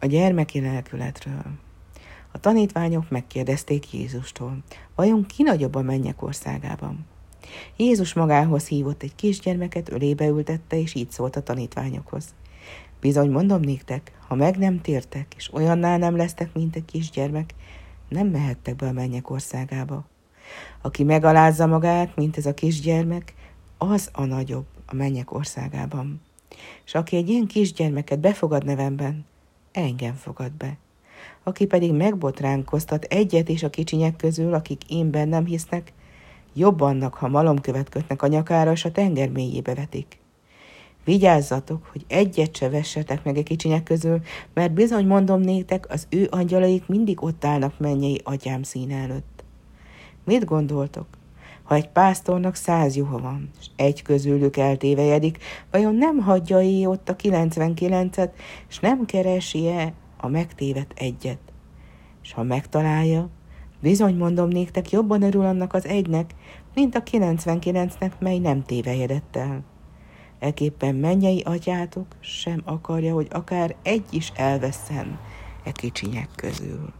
A gyermeki lelkületről. A tanítványok megkérdezték Jézustól, vajon ki nagyobb a mennyek országában? Jézus magához hívott egy kisgyermeket, ölébe ültette, és így szólt a tanítványokhoz. Bizony mondom néktek, ha meg nem tértek, és olyanná nem lesztek, mint egy kisgyermek, nem mehettek be a mennyek országába. Aki megalázza magát, mint ez a kisgyermek, az a nagyobb a mennyek országában. És aki egy ilyen kisgyermeket befogad nevemben, engem fogad be. Aki pedig megbotránkoztat egyet és a kicsinyek közül, akik én bennem hisznek, jobb annak, ha malomkövet kötnek a nyakára, és a tenger mélyébe vetik. Vigyázzatok, hogy egyet se vessetek meg a kicsinyek közül, mert bizony mondom néktek, az ő angyalaik mindig ott állnak mennyei atyám színe előtt. Mit gondoltok? Ha egy pásztornak száz juha van, és egy közülük eltévejedik, vajon nem hagyja é ott a 99-et, és nem keresi-e a megtévet egyet? És ha megtalálja, bizony mondom néktek, jobban örül annak az egynek, mint a 99-nek, mely nem tévejedett el. Eképpen mennyei atyátok sem akarja, hogy akár egy is elveszen e kicsinyek közül.